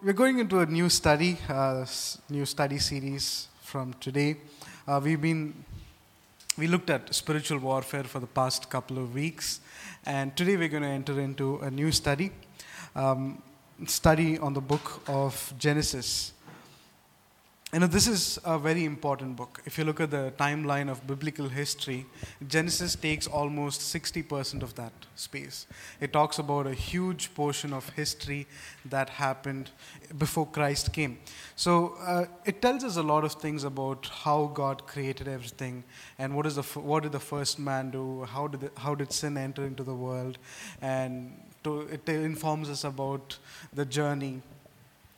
we're going into a new study, uh, new study series from today. Uh, we've been we looked at spiritual warfare for the past couple of weeks, and today we're going to enter into a new study, um, study on the book of Genesis. You know, this is a very important book. If you look at the timeline of biblical history, Genesis takes almost 60% of that space. It talks about a huge portion of history that happened before Christ came. So uh, it tells us a lot of things about how God created everything and what, is the, f- what did the first man do, how did, the, how did sin enter into the world, and to, it informs us about the journey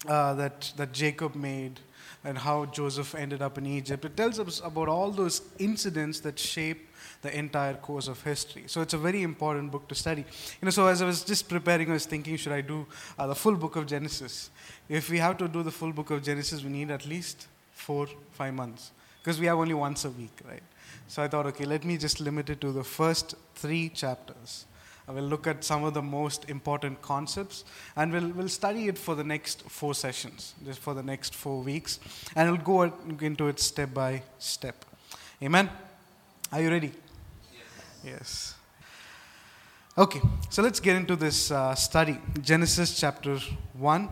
uh, that, that Jacob made and how Joseph ended up in Egypt. It tells us about all those incidents that shape the entire course of history. So it's a very important book to study. You know, so as I was just preparing, I was thinking, should I do uh, the full book of Genesis? If we have to do the full book of Genesis, we need at least four, five months because we have only once a week, right? So I thought, okay, let me just limit it to the first three chapters. I will look at some of the most important concepts and we'll, we'll study it for the next four sessions, just for the next four weeks, and we'll go into it step by step. Amen? Are you ready? Yes. yes. Okay, so let's get into this uh, study. Genesis chapter 1.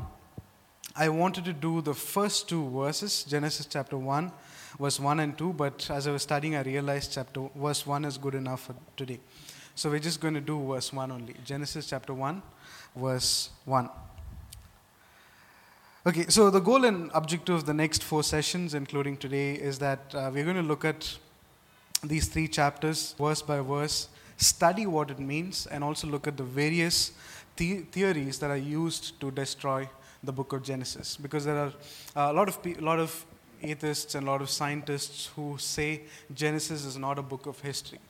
I wanted to do the first two verses, Genesis chapter 1, verse 1 and 2, but as I was studying, I realized chapter verse 1 is good enough for today. So we're just going to do verse 1 only. Genesis chapter 1, verse 1. Okay, so the goal and objective of the next four sessions, including today, is that uh, we're going to look at these three chapters, verse by verse, study what it means, and also look at the various the- theories that are used to destroy the book of Genesis. Because there are uh, a lot of, pe- a lot of atheists and a lot of scientists who say Genesis is not a book of history.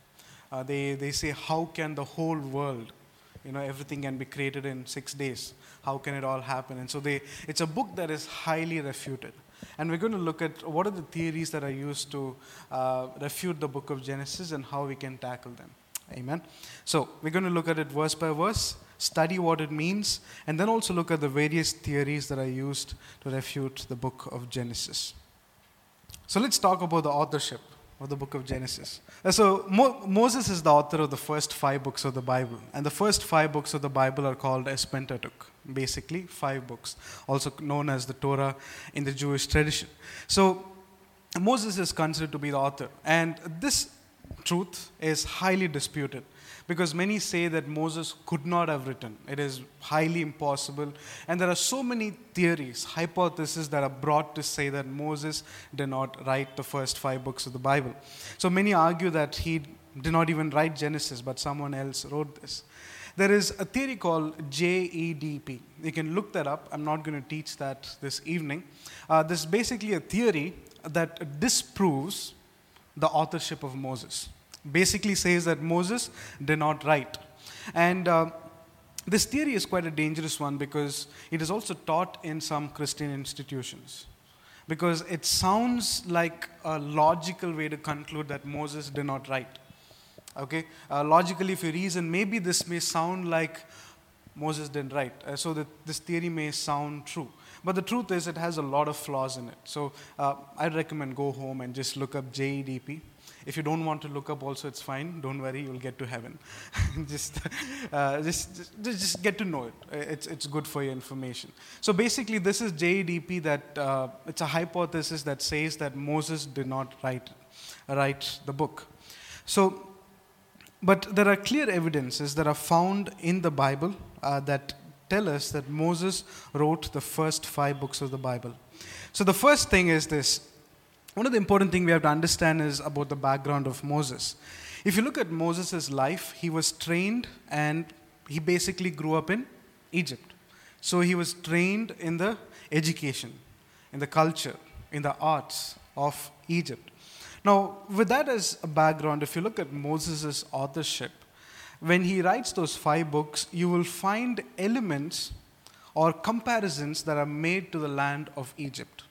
Uh, they, they say, how can the whole world, you know, everything can be created in six days? How can it all happen? And so they, it's a book that is highly refuted. And we're going to look at what are the theories that are used to uh, refute the book of Genesis and how we can tackle them. Amen. So we're going to look at it verse by verse, study what it means, and then also look at the various theories that are used to refute the book of Genesis. So let's talk about the authorship of the book of Genesis. So Mo- Moses is the author of the first five books of the Bible, and the first five books of the Bible are called as Pentateuch, basically five books, also known as the Torah in the Jewish tradition. So Moses is considered to be the author, and this truth is highly disputed because many say that Moses could not have written. It is highly impossible. And there are so many theories, hypotheses that are brought to say that Moses did not write the first five books of the Bible. So many argue that he did not even write Genesis, but someone else wrote this. There is a theory called JEDP. You can look that up. I'm not going to teach that this evening. Uh, this is basically a theory that disproves the authorship of Moses. Basically says that Moses did not write. And uh, this theory is quite a dangerous one because it is also taught in some Christian institutions. Because it sounds like a logical way to conclude that Moses did not write. Okay? Uh, logically, if you reason, maybe this may sound like Moses didn't write. Uh, so that this theory may sound true. But the truth is, it has a lot of flaws in it. So uh, I'd recommend go home and just look up JEDP. If you don't want to look up, also it's fine. Don't worry, you'll get to heaven. just, uh, just, just, just get to know it. It's, it's good for your information. So basically, this is JEDP that uh, it's a hypothesis that says that Moses did not write, write the book. So but there are clear evidences that are found in the Bible uh, that tell us that Moses wrote the first five books of the Bible. So the first thing is this. One of the important things we have to understand is about the background of Moses. If you look at Moses' life, he was trained and he basically grew up in Egypt. So he was trained in the education, in the culture, in the arts of Egypt. Now, with that as a background, if you look at Moses' authorship, when he writes those five books, you will find elements or comparisons that are made to the land of Egypt.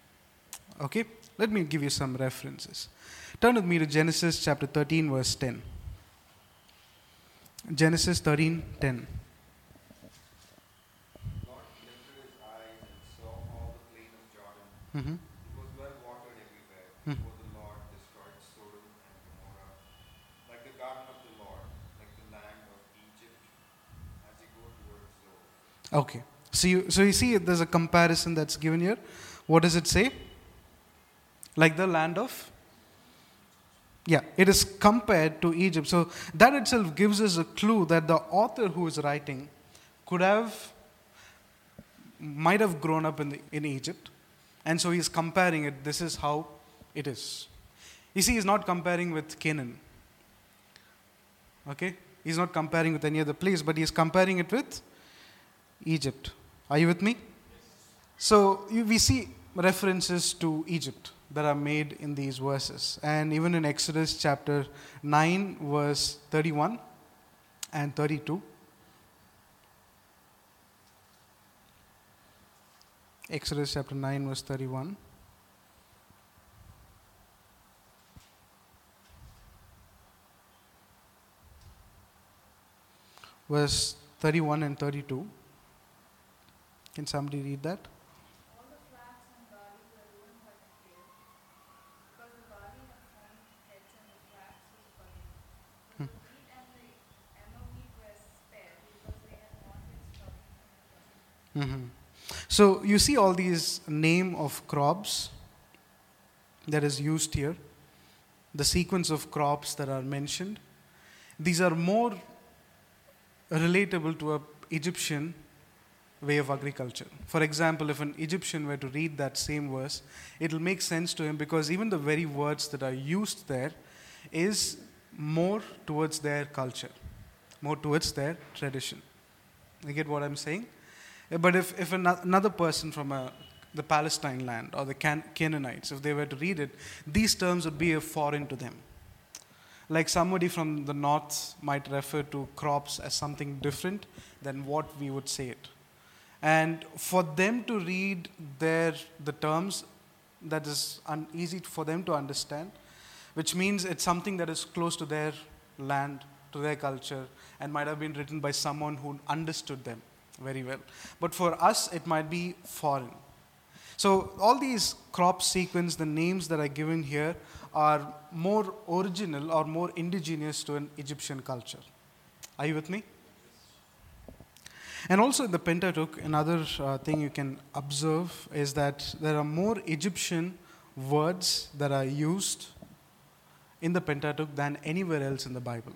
Okay? Let me give you some references. Turn with me to Genesis chapter 13, verse 10. Genesis 13, 10. Lot lifted his eyes and saw Mm-hmm. Well Hmm. Gomorrah, like Lord, like. Okay. So you, so you see, there's a comparison that's given here. What does it say? Like the land of? Yeah, it is compared to Egypt. So that itself gives us a clue that the author who is writing could have, might have grown up in, the, in Egypt. And so he's comparing it. This is how it is. You see, he's not comparing with Canaan. Okay? He's not comparing with any other place, but he's comparing it with Egypt. Are you with me? So we see references to Egypt that are made in these verses. And even in Exodus chapter 9, verse 31 and 32. Exodus chapter 9, verse 31. Verse 31 and 32. Can somebody read that? All the flax and barley were ruined by the hail, because the barley had formed heads and the flax was budding. But the wheat and the emmer wheat were spared, because they had not yet sprouted Mhm. So you see all these name of crops that is used here, the sequence of crops that are mentioned. These are more relatable to a Egyptian way of agriculture. For example, if an Egyptian were to read that same verse, it'll make sense to him because even the very words that are used there is more towards their culture, more towards their tradition. You get what I'm saying? But if, if another person from a, the Palestine land or the Can- Canaanites, if they were to read it, these terms would be a foreign to them. Like somebody from the north might refer to crops as something different than what we would say it. And for them to read their the terms, that is uneasy for them to understand, which means it's something that is close to their land, to their culture, and might have been written by someone who understood them very well. But for us, it might be foreign. So all these crop sequence, the names that are given here, are more original or more indigenous to an Egyptian culture. Are you with me? And also in the Pentateuch, another uh, thing you can observe is that there are more Egyptian words that are used in the Pentateuch than anywhere else in the Bible.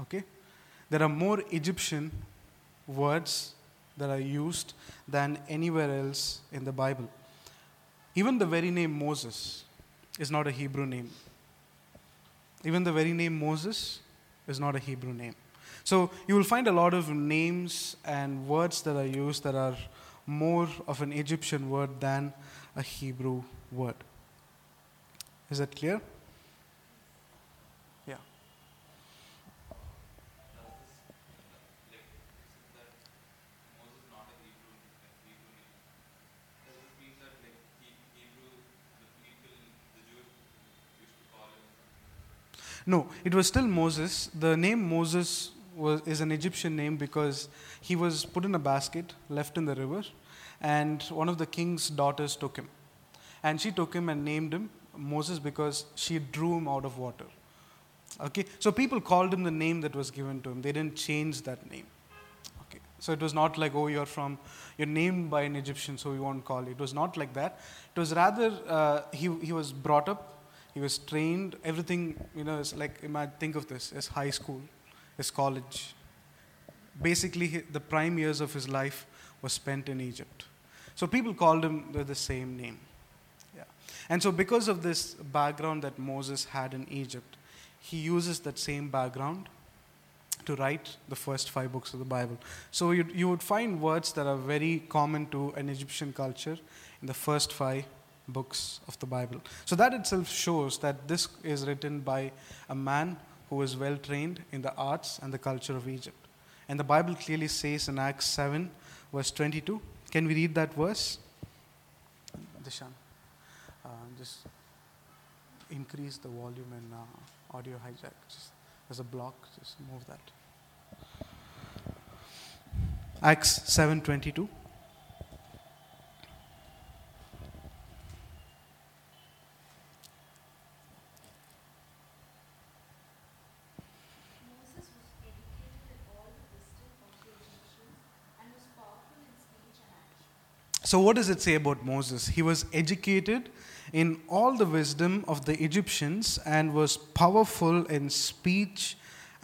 Okay? There are more Egyptian words that are used than anywhere else in the Bible. Even the very name Moses is not a Hebrew name. Even the very name Moses is not a Hebrew name. So you will find a lot of names and words that are used that are more of an Egyptian word than a Hebrew word. Is that clear? Yeah. Moses not a Hebrew, like Hebrew name. Does this mean that like he, Hebrew, the people, the Jewish people used to call him? No, it was still Moses. The name Moses was, is an Egyptian name because he was put in a basket, left in the river, and one of the king's daughters took him. And she took him and named him Moses because she drew him out of water. Okay, so people called him the name that was given to him. They didn't change that name. Okay, so it was not like, oh, you're from, you're named by an Egyptian, so we won't call you. It was not like that. It was rather, uh, he, he was brought up, he was trained, everything, you know, is like, imagine, think of this as high school, as college. Basically, the prime years of his life was spent in Egypt. So people called him with the same name. Yeah. And so, because of this background that Moses had in Egypt, he uses that same background to write the first five books of the Bible. So, you, you would find words that are very common to an Egyptian culture in the first five books of the Bible. So, that itself shows that this is written by a man who was well trained in the arts and the culture of Egypt. And the Bible clearly says in Acts 7, verse 22. Can we read that verse? Dishan, uh, just increase the volume and uh, audio hijack. Just, there's a block, just move that. Acts 7:22. So, what does it say about Moses? He was educated in all the wisdom of the Egyptians and was powerful in speech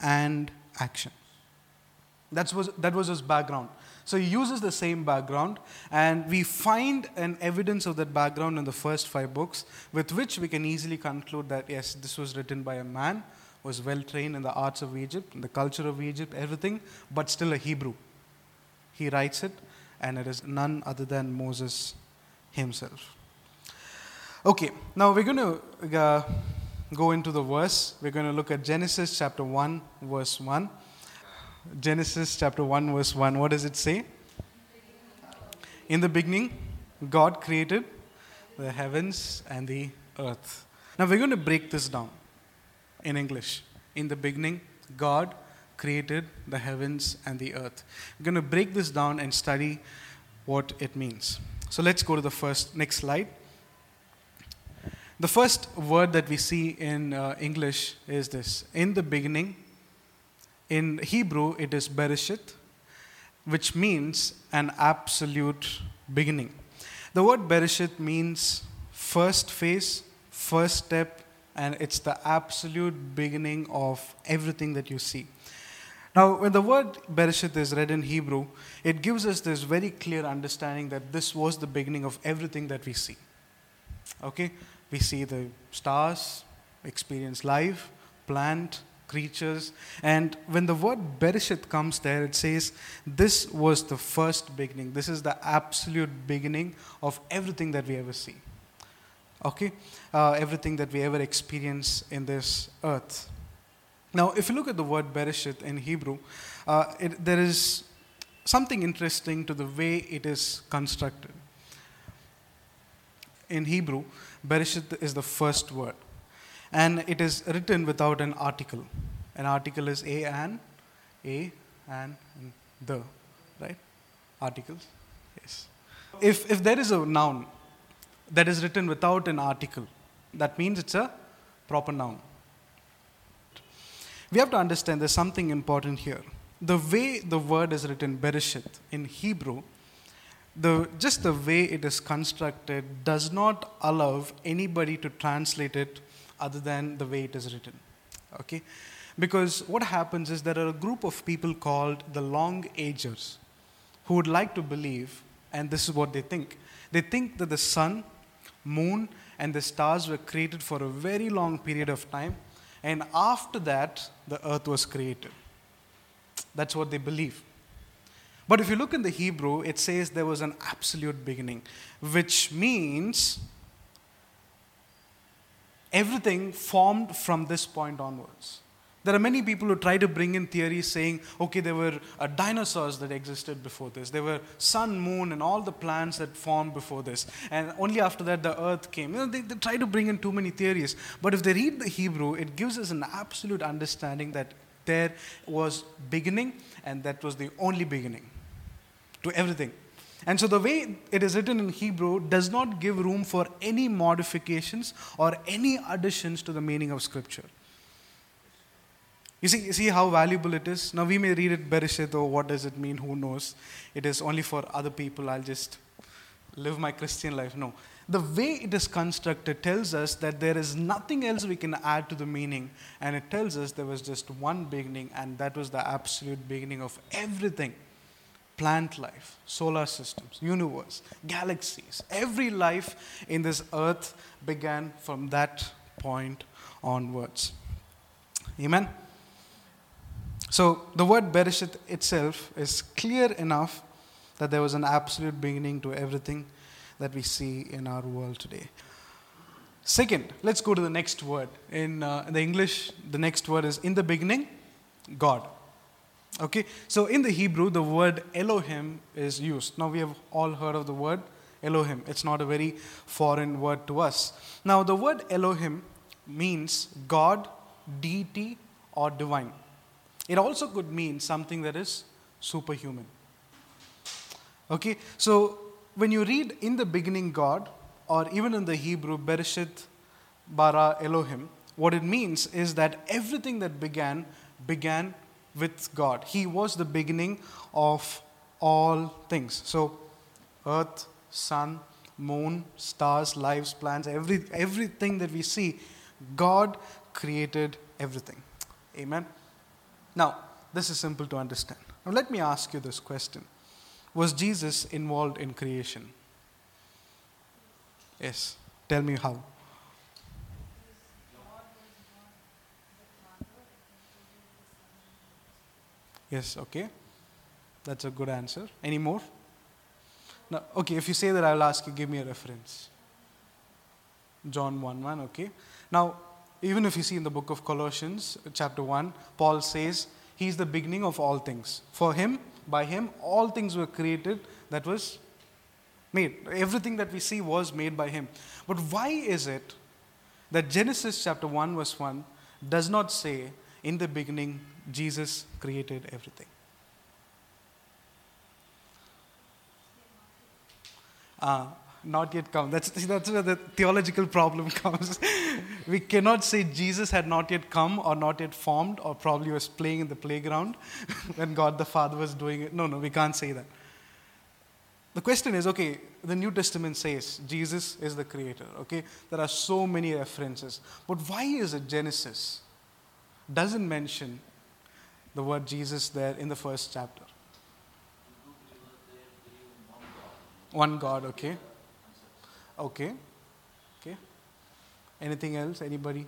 and action. That was, that was his background. So he uses the same background, and we find an evidence of that background in the first five books, with which we can easily conclude that yes, this was written by a man who was well trained in the arts of Egypt, in the culture of Egypt, everything, but still a Hebrew. He writes it, and it is none other than Moses himself. Okay, now we're going to uh, go into the verse. We're going to look at Genesis chapter 1, verse 1. Genesis chapter 1, verse 1. What does it say? In the beginning, God created the heavens and the earth. Now we're going to break this down in English. In the beginning, God created the heavens and the earth. We're going to break this down and study what it means. So let's go to the first, next slide. The first word that we see in uh, English is this In the beginning, in Hebrew, it is Bereshit, which means an absolute beginning. The word Bereshit means first phase, first step, and it's the absolute beginning of everything that you see. Now, when the word Bereshit is read in Hebrew, it gives us this very clear understanding that this was the beginning of everything that we see. Okay? We see the stars, experience life, plant, creatures. And when the word Bereshit comes there, it says, This was the first beginning. This is the absolute beginning of everything that we ever see. Okay? Uh, everything that we ever experience in this earth. Now, if you look at the word Bereshit in Hebrew, uh, it, there is something interesting to the way it is constructed. In Hebrew, Bereshit is the first word and it is written without an article. An article is a and, a and, and the, right? Articles, yes. If, if there is a noun that is written without an article, that means it's a proper noun. We have to understand there's something important here. The way the word is written, Bereshit, in Hebrew, the, just the way it is constructed does not allow anybody to translate it other than the way it is written. Okay? Because what happens is there are a group of people called the long agers who would like to believe, and this is what they think. They think that the sun, moon, and the stars were created for a very long period of time, and after that, the earth was created. That's what they believe. But if you look in the Hebrew, it says there was an absolute beginning, which means everything formed from this point onwards. There are many people who try to bring in theories saying, okay, there were uh, dinosaurs that existed before this. There were sun, moon, and all the plants that formed before this. And only after that, the earth came. You know, they, they try to bring in too many theories. But if they read the Hebrew, it gives us an absolute understanding that there was beginning, and that was the only beginning to everything. And so the way it is written in Hebrew does not give room for any modifications or any additions to the meaning of Scripture. You see, see how valuable it is? Now we may read it Bereshit or what does it mean, who knows? It is only for other people, I'll just live my Christian life. No. The way it is constructed tells us that there is nothing else we can add to the meaning, and it tells us there was just one beginning, and that was the absolute beginning of everything plant life, solar systems, universe, galaxies. Every life in this earth began from that point onwards. Amen? So the word Bereshit itself is clear enough that there was an absolute beginning to everything that we see in our world today. Second, let's go to the next word. In, uh, in the English, the next word is in the beginning, God. Okay, so in the Hebrew, the word Elohim is used. Now we have all heard of the word Elohim. It's not a very foreign word to us. Now, the word Elohim means God, deity, or divine. It also could mean something that is superhuman. Okay, so when you read in the beginning God, or even in the Hebrew, Bereshit bara Elohim, what it means is that everything that began, began with God. He was the beginning of all things. So, earth, sun, moon, stars, lives, plants, every, everything that we see, God created everything. Amen. Now, this is simple to understand. Now, let me ask you this question Was Jesus involved in creation? Yes. Tell me how. Yes, okay. That's a good answer. Any more? Now, okay, if you say that, I'll ask you, give me a reference. John 1 1, okay. Now, even if you see in the book of Colossians, chapter 1, Paul says, He's the beginning of all things. For Him, by Him, all things were created that was made. Everything that we see was made by Him. But why is it that Genesis chapter 1, verse 1 does not say, In the beginning, Jesus created everything? Ah, not yet come. That's, that's where the theological problem comes. we cannot say Jesus had not yet come or not yet formed or probably was playing in the playground when God the Father was doing it. No, no, we can't say that. The question is okay, the New Testament says Jesus is the creator, okay? There are so many references. But why is it Genesis doesn't mention the word Jesus there in the first chapter? One God, okay. Okay. Okay. Anything else? Anybody?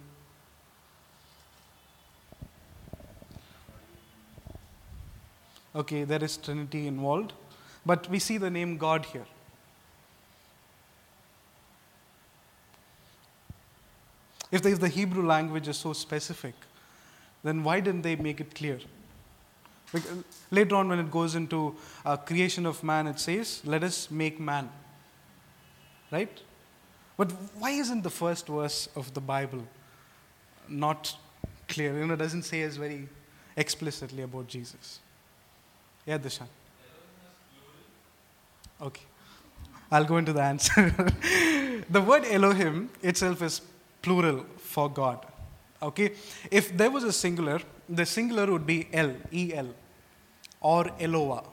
Okay, there is Trinity involved. But we see the name God here. If the, Hebrew language is so specific, then why didn't they make it clear? Later on, when it goes into uh, creation of man, it says, Let us make man. Right? But why isn't the first verse of the Bible not clear? You know, it doesn't say as very explicitly about Jesus. Yeah, Dishan. Okay. I'll go into the answer. the word Elohim itself is plural for God. Okay? If there was a singular, the singular would be El, E L, or Eloah.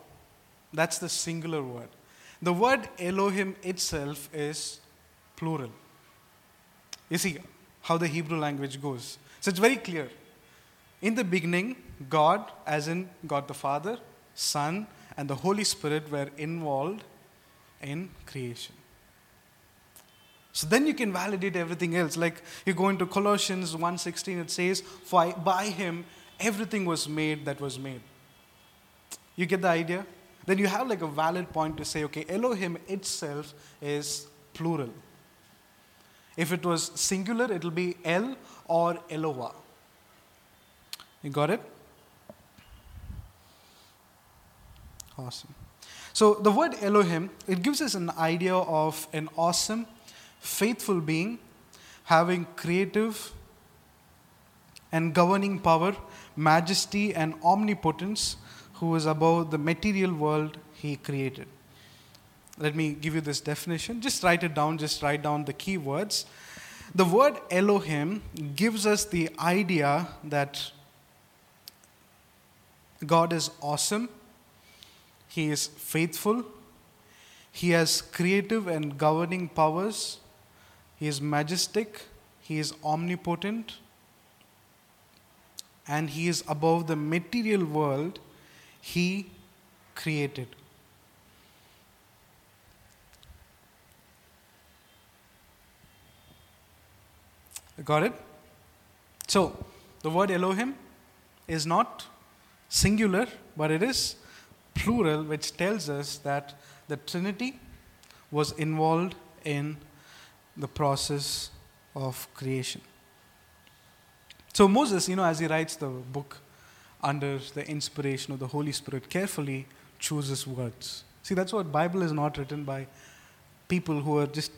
That's the singular word. The word Elohim itself is plural. You see how the Hebrew language goes. So it's very clear. In the beginning, God, as in God the Father, Son, and the Holy Spirit, were involved in creation. So then you can validate everything else. Like you go into Colossians 1:16, it says, For by him everything was made that was made. You get the idea? Then you have like a valid point to say, okay, Elohim itself is plural. If it was singular, it'll be El or Eloah. You got it? Awesome. So the word Elohim, it gives us an idea of an awesome, faithful being having creative and governing power, majesty, and omnipotence, who is above the material world he created. Let me give you this definition. Just write it down, just write down the key words. The word Elohim gives us the idea that God is awesome, He is faithful, He has creative and governing powers, He is majestic, He is omnipotent, and He is above the material world He created. Got it? So, the word Elohim is not singular, but it is plural, which tells us that the Trinity was involved in the process of creation. So, Moses, you know, as he writes the book under the inspiration of the Holy Spirit, carefully chooses words. See, that's what Bible is not written by people who are just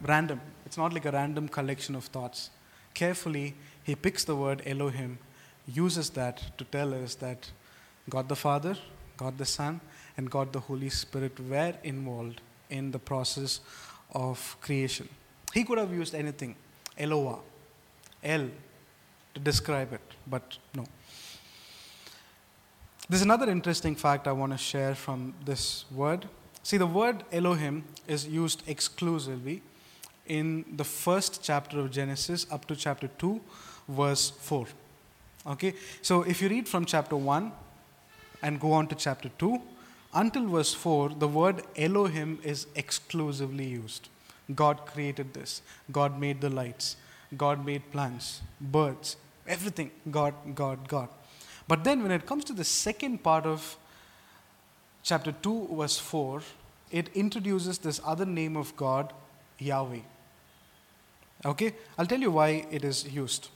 random. It's not like a random collection of thoughts. Carefully, he picks the word Elohim, uses that to tell us that God the Father, God the Son, and God the Holy Spirit were involved in the process of creation. He could have used anything, Eloah, El, to describe it, but no. There's another interesting fact I want to share from this word. See, the word Elohim is used exclusively in the first chapter of Genesis up to chapter 2, verse 4. Okay, so if you read from chapter 1 and go on to chapter 2, until verse 4, the word Elohim is exclusively used. God created this, God made the lights, God made plants, birds, everything. God, God, God. But then when it comes to the second part of chapter 2, verse 4, it introduces this other name of God, Yahweh. Okay? I'll tell you why it is used.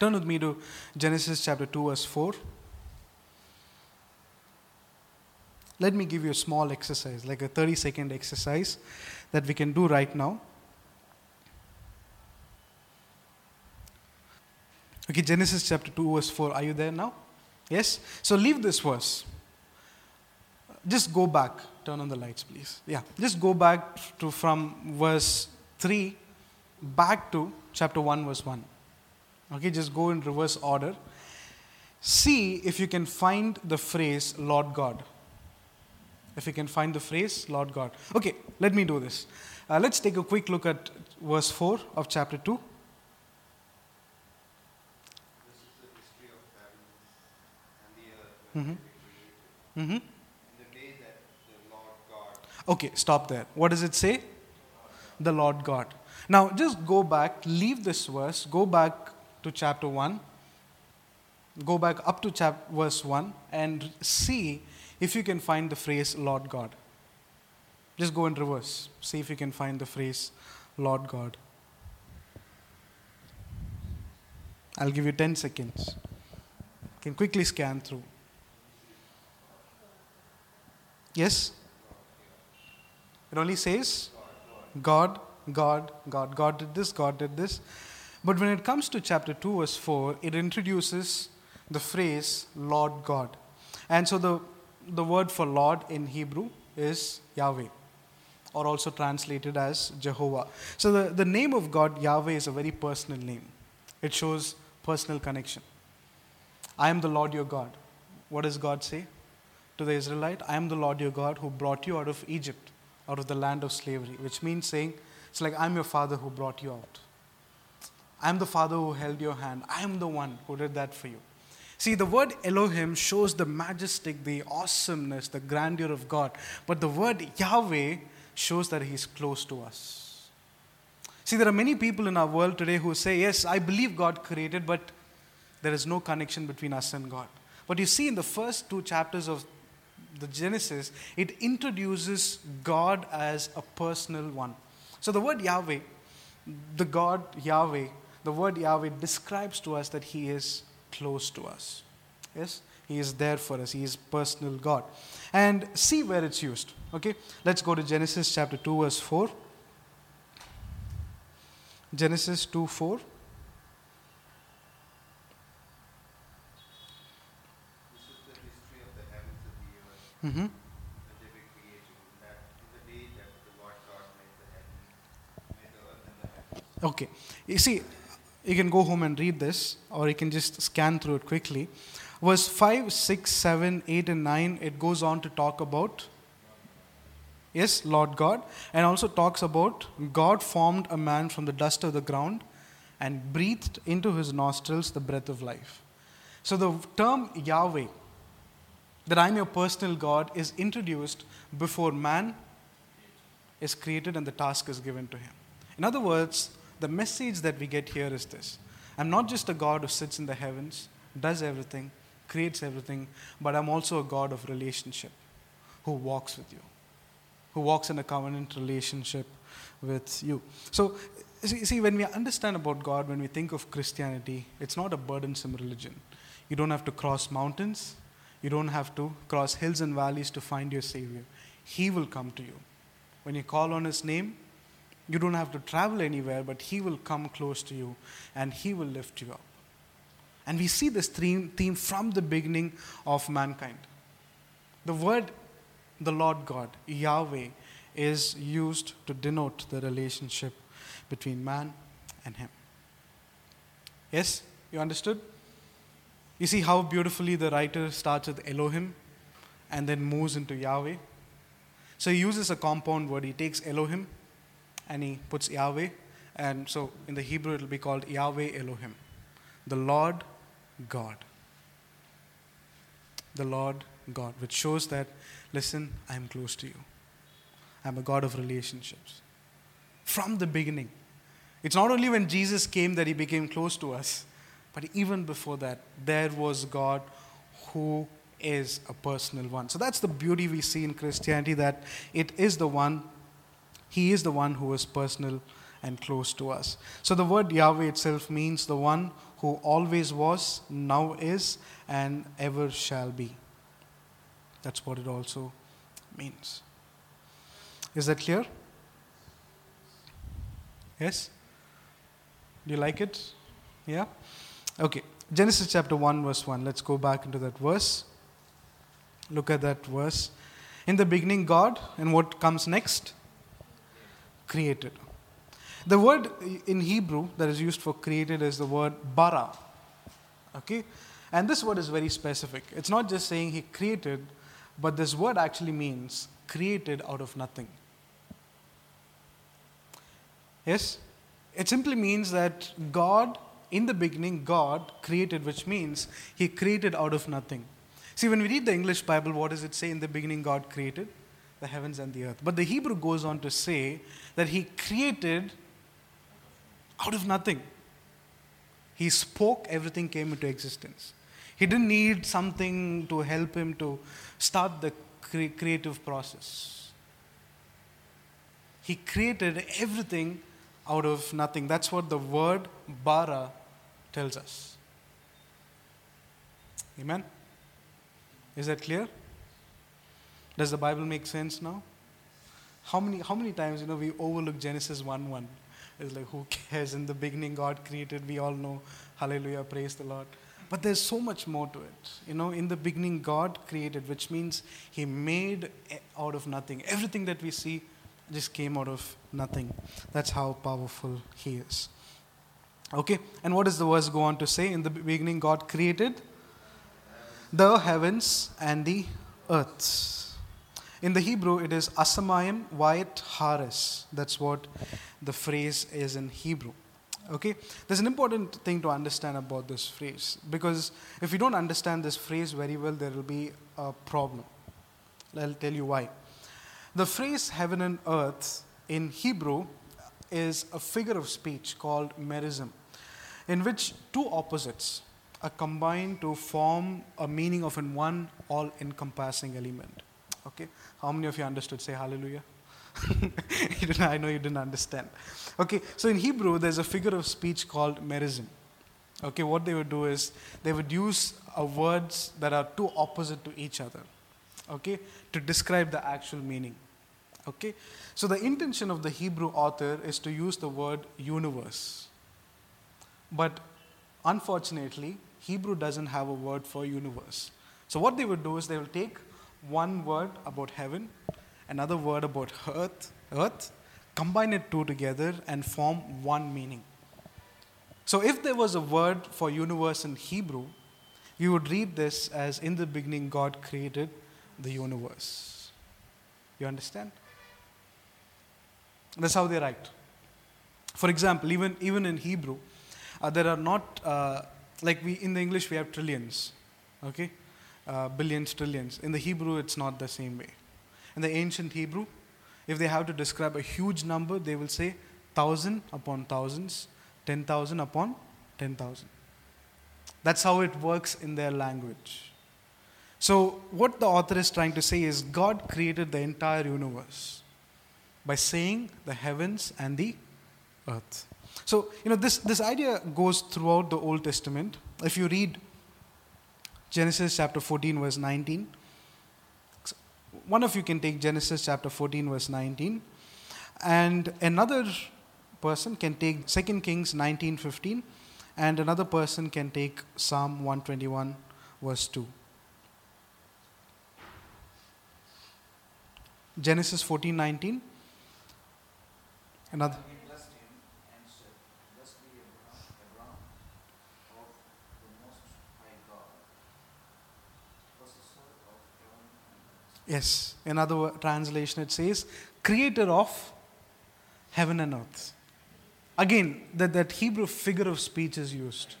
Turn with me to Genesis chapter 2, verse 4. Let me give you a small exercise, like a 30 second exercise that we can do right now. Okay, Genesis chapter 2, verse 4. Are you there now? Yes? So leave this verse. Just go back. Turn on the lights, please. Yeah. Just go back to from verse 3 back to chapter 1, verse 1. Okay, just go in reverse order. See if you can find the phrase Lord God. If you can find the phrase Lord God. Okay, let me do this. Uh, let's take a quick look at verse 4 of chapter 2. This is the history of heaven and the earth when Mhm. they were created. hmm In the day that the Lord God Okay, stop there. What does it say? The Lord God. Now, just go back, leave this verse, go back to chapter 1, go back up to chap- verse 1, and see if you can find the phrase Lord God. Just go in reverse. See if you can find the phrase Lord God. I'll give you 10 seconds. You can quickly scan through. Yes? It only says God, God, God. God did this, God did this. But when it comes to chapter 2, verse 4, it introduces the phrase Lord God. And so the, the word for Lord in Hebrew is Yahweh, or also translated as Jehovah. So the, the name of God, Yahweh, is a very personal name. It shows personal connection. I am the Lord your God. What does God say to the Israelite? I am the Lord your God who brought you out of Egypt, out of the land of slavery, which means saying, it's like I'm your father who brought you out. I'm the father who held your hand. I am the one who did that for you. See, the word Elohim shows the majestic, the awesomeness, the grandeur of God. But the word Yahweh shows that He's close to us. See, there are many people in our world today who say, Yes, I believe God created, but there is no connection between us and God. But you see, in the first two chapters of the Genesis, it introduces God as a personal one. So the word Yahweh, the God Yahweh, the word Yahweh describes to us that He is close to us. Yes? He is there for us. He is personal God. And see where it's used. Okay? Let's go to Genesis chapter 2, verse 4. Genesis 2 4. This is the history of the heavens and the earth Mm-hmm. when they were created. That in the day that the Lord God made the heaven, made the earth and the heavens. Okay. You see, you can go home and read this, or you can just scan through it quickly. Verse 5, 6, 7, 8, and 9, it goes on to talk about, yes, Lord God, and also talks about God formed a man from the dust of the ground and breathed into his nostrils the breath of life. So the term Yahweh, that I'm your personal God, is introduced before man is created and the task is given to him. In other words, the message that we get here is this I'm not just a God who sits in the heavens, does everything, creates everything, but I'm also a God of relationship who walks with you, who walks in a covenant relationship with you. So, see, when we understand about God, when we think of Christianity, it's not a burdensome religion. You don't have to cross mountains, you don't have to cross hills and valleys to find your Savior. He will come to you. When you call on His name, you don't have to travel anywhere, but He will come close to you and He will lift you up. And we see this theme, theme from the beginning of mankind. The word, the Lord God, Yahweh, is used to denote the relationship between man and Him. Yes? You understood? You see how beautifully the writer starts with Elohim and then moves into Yahweh? So he uses a compound word. He takes Elohim and he puts Yahweh. And so in the Hebrew, it will be called Yahweh Elohim, the Lord God. The Lord God, which shows that, listen, I'm close to you. I'm a God of relationships. From the beginning. It's not only when Jesus came that he became close to us, but even before that, there was God who is a personal one. So that's the beauty we see in Christianity that it is the one, he is the one who is personal and close to us. So the word Yahweh itself means the one who always was, now is, and ever shall be. That's what it also means. Is that clear? Yes? Do you like it? Yeah? Okay. Genesis chapter 1, verse 1. Let's go back into that verse. Look at that verse. In the beginning, God, and what comes next? Created. The word in Hebrew that is used for created is the word bara. Okay? And this word is very specific. It's not just saying he created, but this word actually means created out of nothing. Yes? It simply means that God, in the beginning, God created, which means He created out of nothing. See, when we read the English Bible, what does it say? In the beginning, God created the heavens and the earth. But the Hebrew goes on to say that He created out of nothing. He spoke, everything came into existence. He didn't need something to help him to start the cre- creative process. He created everything out of nothing. That's what the word bara tells us. Amen? Is that clear? Does the Bible make sense now? How many, how many times, you know, we overlook Genesis 1 1? It's like, who cares? In the beginning, God created. We all know. Hallelujah. Praise the Lord. But there's so much more to it. You know, in the beginning, God created, which means He made out of nothing. Everything that we see just came out of nothing. That's how powerful He is. Okay, and what does the verse go on to say? In the beginning, God created the heavens and the earth. In the Hebrew, it is asamayim vayet hares. That's what the phrase is in Hebrew. Okay? There's an important thing to understand about this phrase because if you don't understand this phrase very well, there will be a problem. I'll tell you why. The phrase heaven and earth in Hebrew is a figure of speech called merism, in which two opposites are combined to form a meaning of an one all encompassing element. Okay? How many of you understood? Say hallelujah. I know you didn't understand. Okay, so in Hebrew, there's a figure of speech called merism. Okay, what they would do is they would use uh, words that are too opposite to each other, okay, to describe the actual meaning. Okay, so the intention of the Hebrew author is to use the word universe. But unfortunately, Hebrew doesn't have a word for universe. So what they would do is they will take one word about heaven, another word about earth, earth, combine it two together and form one meaning. So if there was a word for universe in Hebrew, you would read this as in the beginning God created the universe. You understand? That's how they write. For example, even, even in Hebrew, uh, there are not, uh, like we in the English, we have trillions, okay? Uh, billions, trillions. In the Hebrew, it's not the same way. In the ancient Hebrew, if they have to describe a huge number, they will say thousand upon thousands, 10,000 upon 10,000. That's how it works in their language. So, what the author is trying to say is God created the entire universe by saying the heavens and the earth. So, you know, this, this idea goes throughout the Old Testament. If you read Genesis chapter 14, verse 19, one of you can take Genesis chapter 14, verse 19, and another person can take 2 Kings 19, 15, and another person can take Psalm 121, verse 2. Genesis 14, 19. Another. And he blessed him and said, Blessed be Abraham, Abraham of the Most High God, possessor of heaven and earth. Yes. In other translation, it says, creator of heaven and earth. Again, that, that Hebrew figure of speech is used.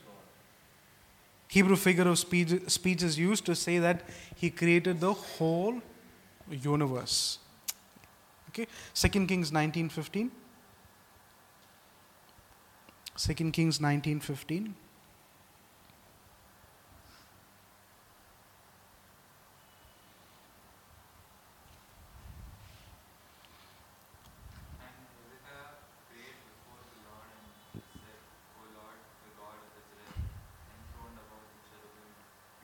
Hebrew figure of speech, speech is used to say that he created the whole universe. Okay? 2 Kings 19.15. 2 Kings 19.15. And Hezekiah prayed before the Lord and said, O Lord, the God of Israel, enthroned above the cherubim,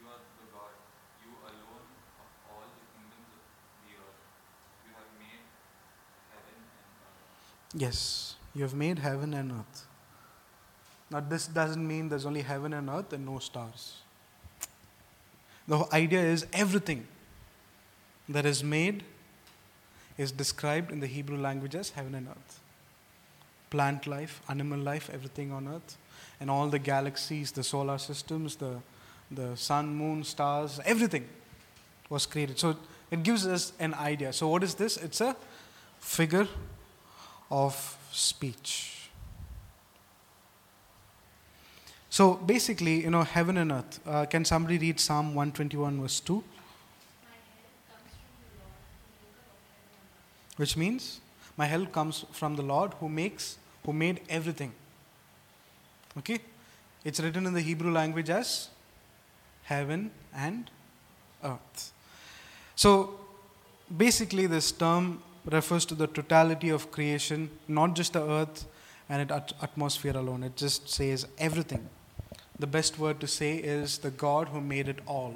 you are the God, you alone of all the kingdoms of the earth. You have made heaven and earth. Yes, you have made heaven and earth. Now, this doesn't mean there's only heaven and earth and no stars. The idea is everything that is made is described in the Hebrew language as heaven and earth. Plant life, animal life, everything on earth, and all the galaxies, the solar systems, the, the sun, moon, stars, everything was created. So it gives us an idea. So, what is this? It's a figure of speech. So basically, you know, heaven and earth. Uh, can somebody read Psalm 121, verse 2? Which means, my help comes from the Lord who makes, who made everything. Okay? It's written in the Hebrew language as heaven and earth. So basically, this term refers to the totality of creation, not just the earth and its at- atmosphere alone. It just says everything. The best word to say is the God who made it all.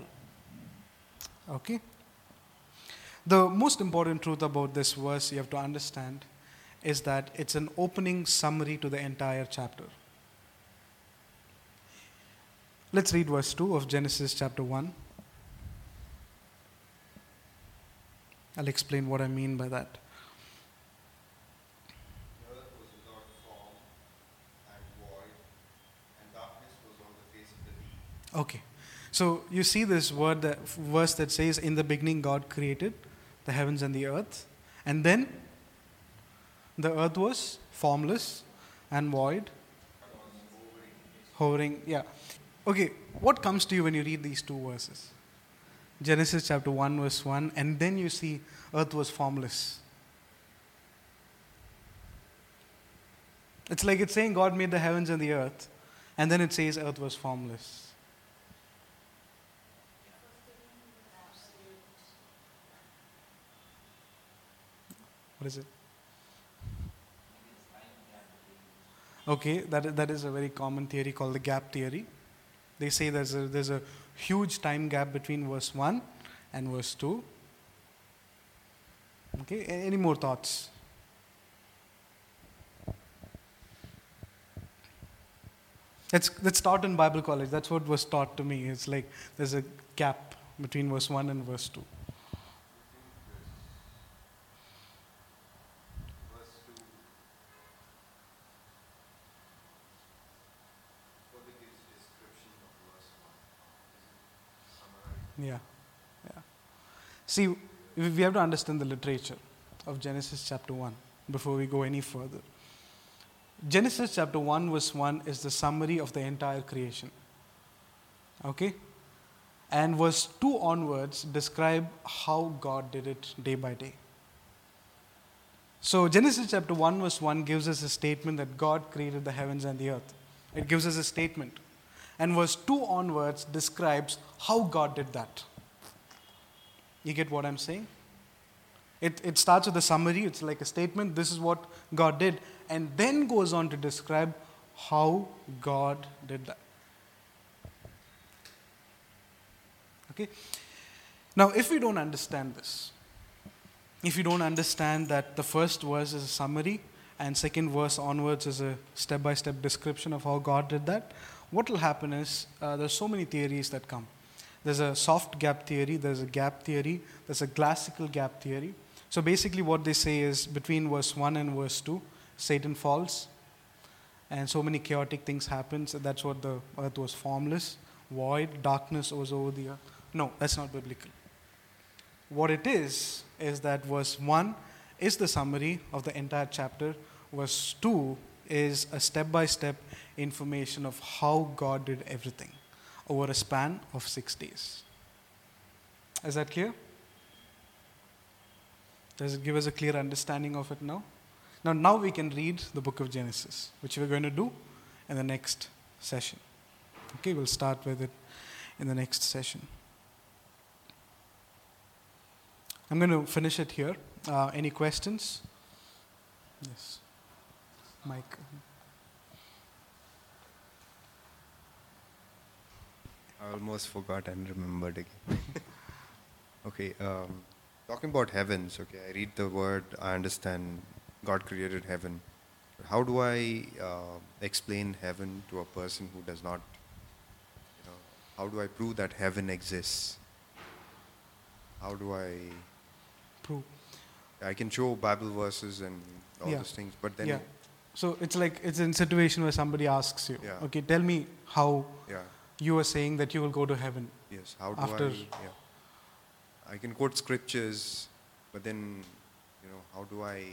Okay? The most important truth about this verse you have to understand is that it's an opening summary to the entire chapter. Let's read verse 2 of Genesis chapter 1. I'll explain what I mean by that. The earth was without form and void, and darkness was on the face of the deep. Okay. So you see this word that, verse that says, In the beginning God created the heavens and the earth. And then the earth was formless and void, hovering. Yeah. Okay, what comes to you when you read these two verses? Genesis chapter 1, verse 1, and then you see earth was formless. It's like it's saying God made the heavens and the earth, and then it says earth was formless. What is it? Okay, that that is a very common theory called the gap theory. They say there's a, there's a huge time gap between verse 1 and verse 2. Okay, any more thoughts? Let's, let's start in Bible college. That's what was taught to me. It's like there's a gap between verse 1 and verse 2. Verse 2 further gives description of verse 1. Is it summarized? Yeah, yeah. See, we have to understand the literature of Genesis chapter 1 before we go any further. Genesis chapter 1, verse 1 is the summary of the entire creation. Okay? And verse 2 onwards describe how God did it day by day. So, Genesis chapter 1, verse 1 gives us a statement that God created the heavens and the earth. It gives us a statement. And verse 2 onwards describes how God did that. You get what I'm saying? It, it starts with a summary, it's like a statement, this is what God did, and then goes on to describe how God did that. Okay? Now, if we don't understand this, if you don't understand that the first verse is a summary and second verse onwards is a step by step description of how God did that, what will happen is uh, there's so many theories that come. There's a soft gap theory, there's a gap theory, there's a classical gap theory. So basically, what they say is between verse 1 and verse 2, Satan falls, and so many chaotic things happen. So that's what the earth was formless, void, darkness was over the earth. No, that's not biblical. what it is, is that verse 1 is the summary of the entire chapter, verse 2 is a step by step information of how God did everything over a span of six days. Is that clear? Does it give us a clear understanding of it now? Now, now we can read the book of Genesis, which we're going to do in the next session. Okay, we'll start with it in the next session. I'm going to finish it here. Uh, any questions? Yes. Mike. I almost forgot and remembered again. okay, um, talking about heavens, okay, I read the word, I understand God created heaven. But how do I uh, explain heaven to a person who does not, you know, how do I prove that heaven exists? How do I, Prove. I can show Bible verses and all Yeah. those things, but then, yeah. So it's like it's in a situation where somebody asks you, Yeah. okay, tell me how yeah, you are saying that you will go to heaven. yes, how do After- I, yeah. I can quote scriptures, but then, you know, how do I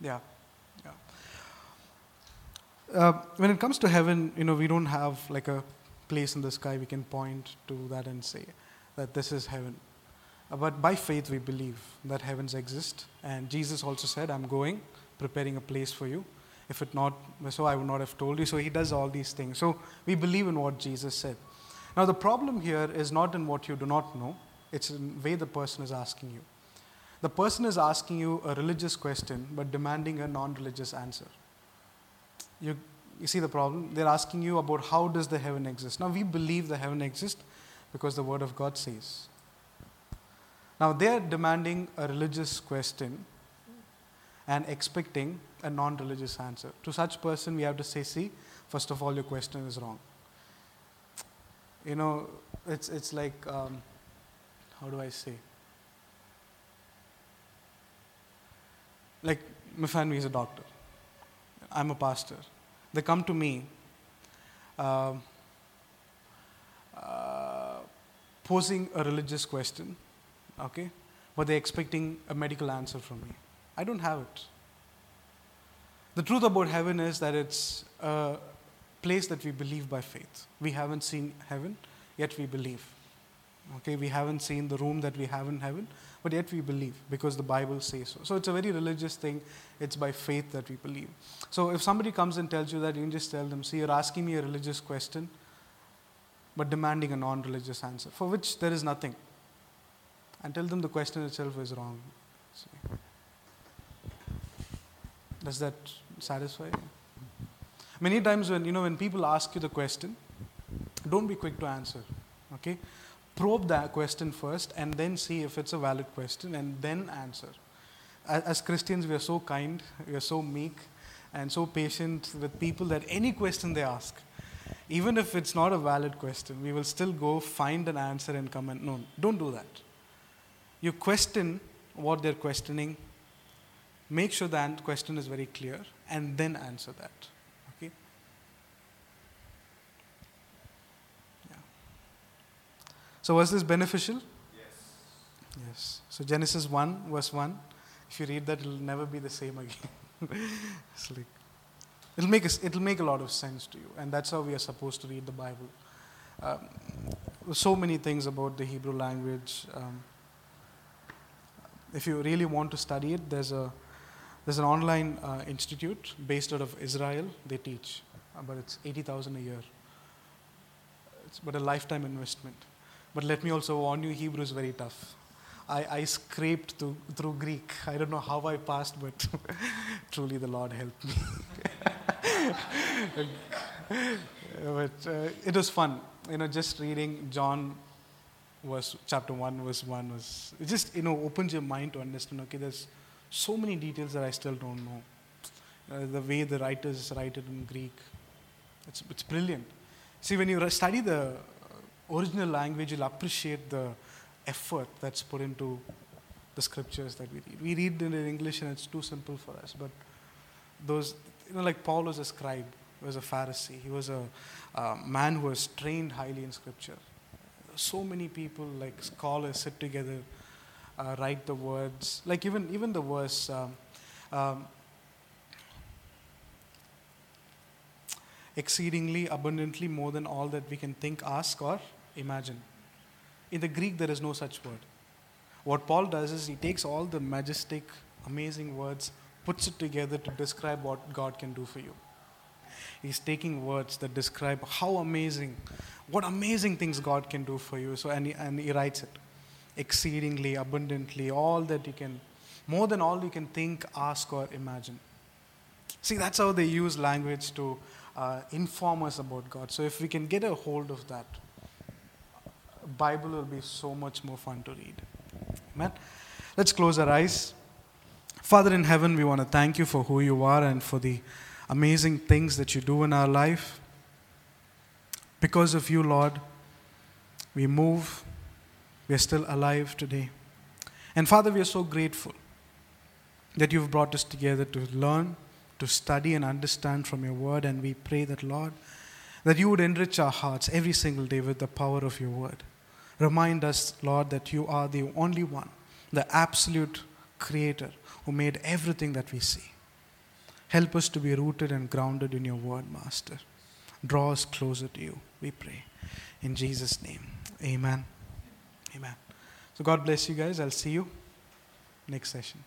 Yeah, yeah. Uh, when it comes to heaven, you know, we don't have like a place in the sky we can point to that and say that this is heaven. Uh, but by faith, we believe that heavens exist. And Jesus also said, I'm going, preparing a place for you. If it not so, I would not have told you. So he does all these things. So we believe in what Jesus said. Now, the problem here is not in what you do not know, it's in the way the person is asking you. The person is asking you a religious question but demanding a non religious answer. You, you see the problem? They're asking you about how does the heaven exist. Now, we believe the heaven exists because the Word of God says. Now, they're demanding a religious question and expecting a non religious answer. To such person, we have to say, see, first of all, your question is wrong. You know, it's, it's like, um, how do I say? Like, my family is a doctor. I'm a pastor. They come to me um, uh, posing a religious question, okay, but they're expecting a medical answer from me. I don't have it. The truth about heaven is that it's a place that we believe by faith. We haven't seen heaven, yet we believe. Okay, we haven't seen the room that we have in heaven, but yet we believe because the Bible says so. So it's a very religious thing. It's by faith that we believe. So if somebody comes and tells you that, you can just tell them, see, you're asking me a religious question, but demanding a non religious answer, for which there is nothing. And tell them the question itself is wrong. See. Does that satisfy you? Many times when you know when people ask you the question, don't be quick to answer. Okay? Probe that question first and then see if it's a valid question and then answer. As, as Christians, we are so kind, we are so meek, and so patient with people that any question they ask, even if it's not a valid question, we will still go find an answer and come and no, don't do that. You question what they're questioning, make sure the question is very clear, and then answer that. Okay? Yeah. So, was this beneficial? Yes. Yes. So, Genesis 1, verse 1, if you read that, it'll never be the same again. it's like, it'll make, us, it'll make a lot of sense to you, and that's how we are supposed to read the Bible. Um, so many things about the Hebrew language. Um, if you really want to study it, there's a there's an online uh, institute based out of Israel. They teach, uh, but it's eighty thousand a year. It's but a lifetime investment. But let me also warn you, Hebrew is very tough. I, I scraped through, through Greek. I don't know how I passed, but truly the Lord helped me. but uh, it was fun. You know, just reading John was chapter 1 verse 1 was it just you know opens your mind to understand okay there's so many details that i still don't know. Uh, the way the writers write it in greek. It's, it's brilliant. See when you study the uh, original language you'll appreciate the effort that's put into the scriptures that we read. We read it in english and it's too simple for us but those you know like paul was a scribe he was a pharisee he was a man who was trained highly in scripture. So many people like scholars sit together uh, write the words, like even, even the verse. Um, um, exceedingly abundantly more than all that we can think, ask, or imagine. In the Greek, there is no such word. What Paul does is he takes all the majestic, amazing words, puts it together to describe what God can do for you. He's taking words that describe how amazing, what amazing things God can do for you. So, and he, and he writes it exceedingly, abundantly, all that you can, more than all you can think, ask, or imagine. See, that's how they use language to uh, inform us about God. So, if we can get a hold of that, Bible will be so much more fun to read. Amen. Let's close our eyes. Father in heaven, we want to thank you for who you are and for the amazing things that you do in our life. Because of you, Lord, we move, we are still alive today. And Father, we are so grateful that you've brought us together to learn, to study, and understand from your word. And we pray that, Lord, that you would enrich our hearts every single day with the power of your word. Remind us, Lord, that you are the only one, the absolute creator who made everything that we see. Help us to be rooted and grounded in your word, Master. Draw us closer to you, we pray. In Jesus' name, amen. Amen. So, God bless you guys. I'll see you next session.